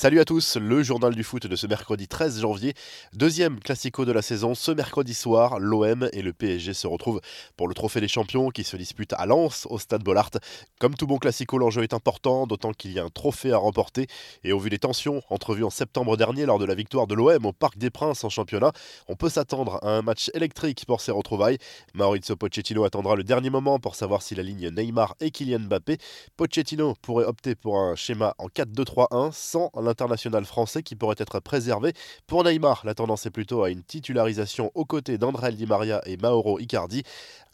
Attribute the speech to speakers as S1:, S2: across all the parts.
S1: Salut à tous, le journal du foot de ce mercredi 13 janvier, deuxième classico de la saison. Ce mercredi soir, l'OM et le PSG se retrouvent pour le trophée des champions qui se dispute à Lens au stade Bollard. Comme tout bon classico, l'enjeu est important, d'autant qu'il y a un trophée à remporter. Et au vu des tensions entrevues en septembre dernier lors de la victoire de l'OM au Parc des Princes en championnat, on peut s'attendre à un match électrique pour ces retrouvailles. Maurizio Pochettino attendra le dernier moment pour savoir si la ligne Neymar et Kylian Mbappé. Pochettino pourrait opter pour un schéma en 4-2-3-1 sans international français qui pourrait être préservé. Pour Neymar, la tendance est plutôt à une titularisation aux côtés d'André Di Maria et Mauro Icardi.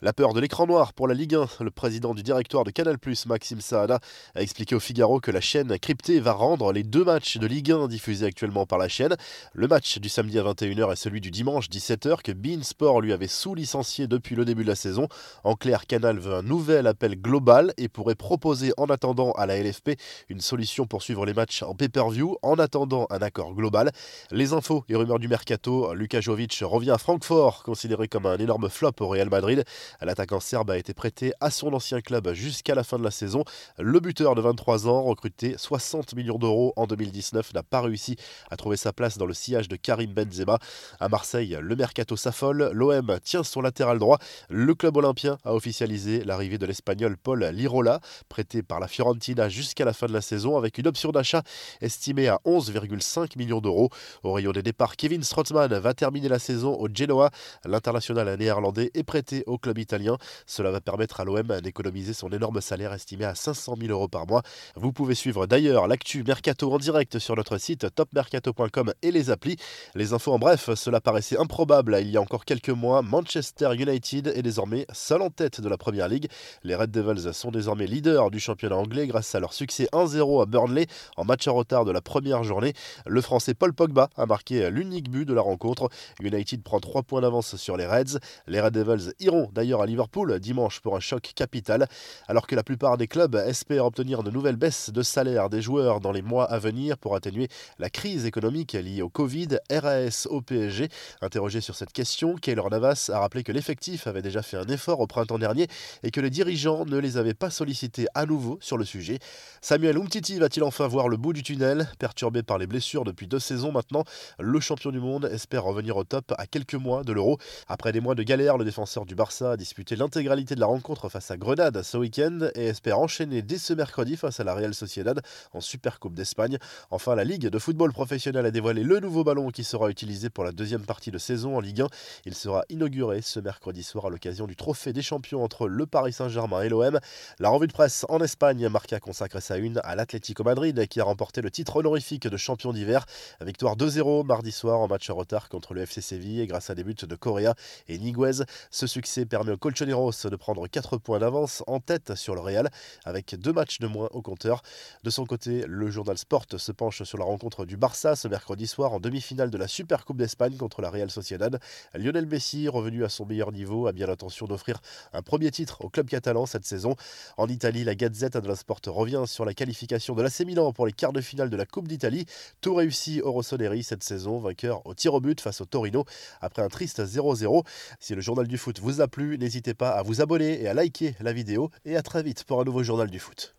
S1: La peur de l'écran noir pour la Ligue 1, le président du directoire de Canal+, Maxime Saada, a expliqué au Figaro que la chaîne cryptée va rendre les deux matchs de Ligue 1 diffusés actuellement par la chaîne. Le match du samedi à 21h et celui du dimanche 17h que Bein Sport lui avait sous-licencié depuis le début de la saison. En clair, Canal veut un nouvel appel global et pourrait proposer en attendant à la LFP une solution pour suivre les matchs en pay-per-view en attendant un accord global. Les infos et rumeurs du mercato, Luka Jovic revient à Francfort, considéré comme un énorme flop au Real Madrid. L'attaquant serbe a été prêté à son ancien club jusqu'à la fin de la saison. Le buteur de 23 ans, recruté 60 millions d'euros en 2019, n'a pas réussi à trouver sa place dans le sillage de Karim Benzema. À Marseille, le mercato s'affole. L'OM tient son latéral droit. Le club olympien a officialisé l'arrivée de l'Espagnol Paul Lirola, prêté par la Fiorentina jusqu'à la fin de la saison, avec une option d'achat estimée à 11,5 millions d'euros. Au rayon des départs, Kevin Strootman va terminer la saison au Genoa. L'international néerlandais est prêté au club italien. Cela va permettre à l'OM d'économiser son énorme salaire estimé à 500 000 euros par mois. Vous pouvez suivre d'ailleurs l'actu Mercato en direct sur notre site topmercato.com et les applis. Les infos en bref, cela paraissait improbable il y a encore quelques mois. Manchester United est désormais seul en tête de la Première Ligue. Les Red Devils sont désormais leaders du championnat anglais grâce à leur succès 1-0 à Burnley en match en retard de la première journée. Le Français Paul Pogba a marqué l'unique but de la rencontre. United prend 3 points d'avance sur les Reds. Les Red Devils iront d'ailleurs à Liverpool dimanche pour un choc capital. Alors que la plupart des clubs espèrent obtenir de nouvelles baisses de salaire des joueurs dans les mois à venir pour atténuer la crise économique liée au Covid, RAS au PSG. Interrogé sur cette question, Keylor Navas a rappelé que l'effectif avait déjà fait un effort au printemps dernier et que les dirigeants ne les avaient pas sollicités à nouveau sur le sujet. Samuel Umtiti va-t-il enfin voir le bout du tunnel? Perturbé par les blessures depuis deux saisons maintenant, le champion du monde espère revenir au top à quelques mois de l'Euro. Après des mois de galère, le défenseur du Barça a disputé l'intégralité de la rencontre face à Grenade ce week-end et espère enchaîner dès ce mercredi face à la Real Sociedad en Supercoupe d'Espagne. Enfin, la Ligue de football professionnel a dévoilé le nouveau ballon qui sera utilisé pour la deuxième partie de saison en Ligue 1. Il sera inauguré ce mercredi soir à l'occasion du trophée des champions entre le Paris Saint-Germain et l'OM. La revue de presse en Espagne, Marca consacre sa une à l'Atlético Madrid qui a remporté le titre honorifique de champion d'hiver. Victoire 2-0 mardi soir en match en retard contre le FC Séville grâce à des buts de Correa et Niguez. Ce succès permet aux Colchoneros de prendre 4 points d'avance en tête sur le Real avec deux matchs de moins au compteur. De son côté, le journal Sport se penche sur la rencontre du Barça ce mercredi soir en demi-finale de la Supercoupe d'Espagne contre la Real Sociedad. Lionel Messi, revenu à son meilleur niveau, a bien l'intention d'offrir un premier titre au club catalan cette saison. En Italie, la Gazette de la Sport revient sur la qualification de l'AC Milan pour les quarts de finale de Coupe d'Italie. Tout réussi au Rossoneri cette saison, vainqueur au tir au but face au Torino après un triste 0-0. Si le journal du foot vous a plu, n'hésitez pas à vous abonner et à liker la vidéo et à très vite pour un nouveau journal du foot.